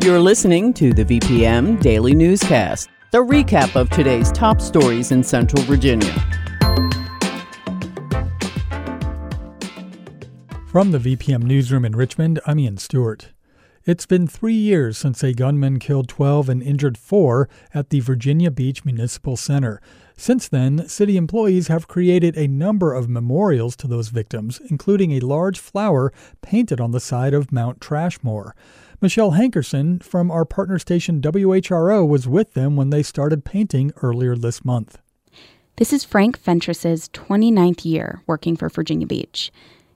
You're listening to the VPM Daily Newscast, the recap of today's top stories in Central Virginia. From the VPM Newsroom in Richmond, I'm Ian Stewart. It's been three years since a gunman killed 12 and injured four at the Virginia Beach Municipal Center. Since then, city employees have created a number of memorials to those victims, including a large flower painted on the side of Mount Trashmore. Michelle Hankerson from our partner station WHRO was with them when they started painting earlier this month. This is Frank Fentress's 29th year working for Virginia Beach.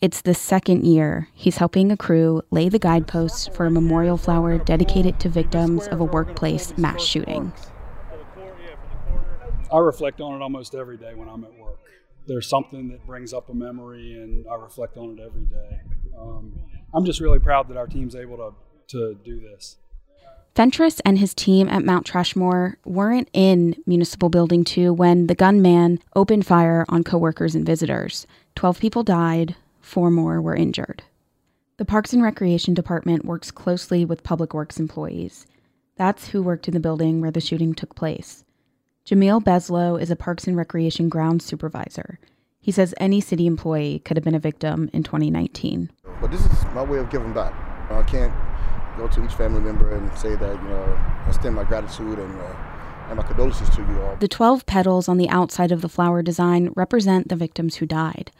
It's the second year he's helping a crew lay the guideposts for a memorial flower dedicated to victims of a workplace mass shooting. I reflect on it almost every day when I'm at work. There's something that brings up a memory, and I reflect on it every day. Um, I'm just really proud that our team's able to to do this. Fentress and his team at Mount Trashmore weren't in Municipal Building 2 when the gunman opened fire on coworkers and visitors. 12 people died, four more were injured. The Parks and Recreation Department works closely with Public Works employees. That's who worked in the building where the shooting took place. Jamil Beslow is a Parks and Recreation grounds supervisor. He says any city employee could have been a victim in 2019. But this is my way of giving back. I can't go to each family member and say that, you know, I extend my gratitude and, uh, and my condolences to you all. The 12 petals on the outside of the flower design represent the victims who died.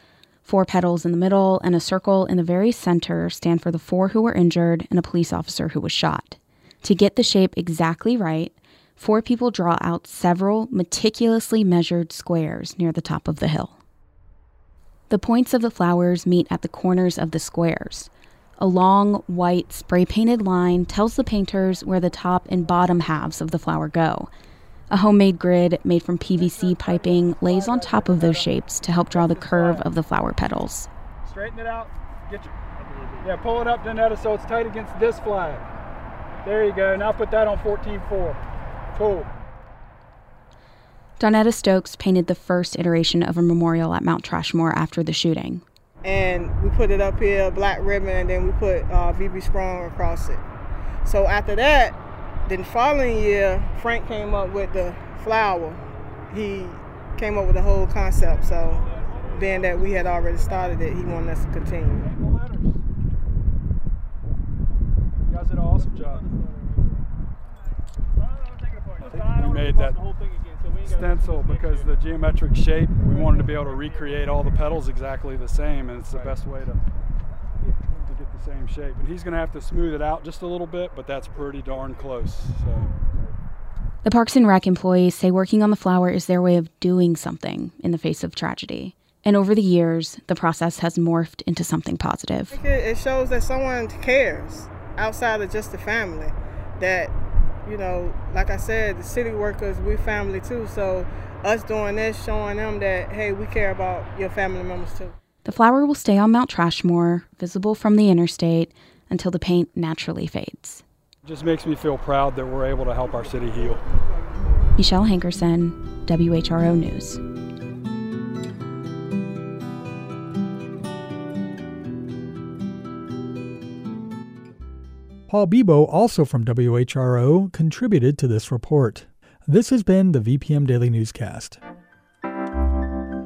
Four petals in the middle and a circle in the very center stand for the four who were injured and a police officer who was shot. To get the shape exactly right, four people draw out several meticulously measured squares near the top of the hill. The points of the flowers meet at the corners of the squares. A long, white, spray painted line tells the painters where the top and bottom halves of the flower go. A homemade grid made from PVC piping lays on top of those shapes to help draw the curve of the flower petals. Straighten it out. Get your, yeah, pull it up, Donetta, so it's tight against this flag. There you go. Now put that on 14.4. Cool. Donetta Stokes painted the first iteration of a memorial at Mount Trashmore after the shooting and we put it up here, black ribbon, and then we put uh, VB Strong across it. So after that, then following year, Frank came up with the flower. He came up with the whole concept. So being that we had already started it, he wanted us to continue. You guys did an awesome job. We made that stencil because the geometric shape, we wanted to be able to recreate all the petals exactly the same, and it's the best way to, to get the same shape. And he's going to have to smooth it out just a little bit, but that's pretty darn close. So. The Parks and Rec employees say working on the flower is their way of doing something in the face of tragedy. And over the years, the process has morphed into something positive. It shows that someone cares outside of just the family, that you know, like I said, the city workers, we family too. So us doing this, showing them that, hey, we care about your family members too. The flower will stay on Mount Trashmore, visible from the interstate, until the paint naturally fades. It just makes me feel proud that we're able to help our city heal. Michelle Hankerson, WHRO News. Paul Bibeau, also from WHRO, contributed to this report. This has been the VPM Daily Newscast.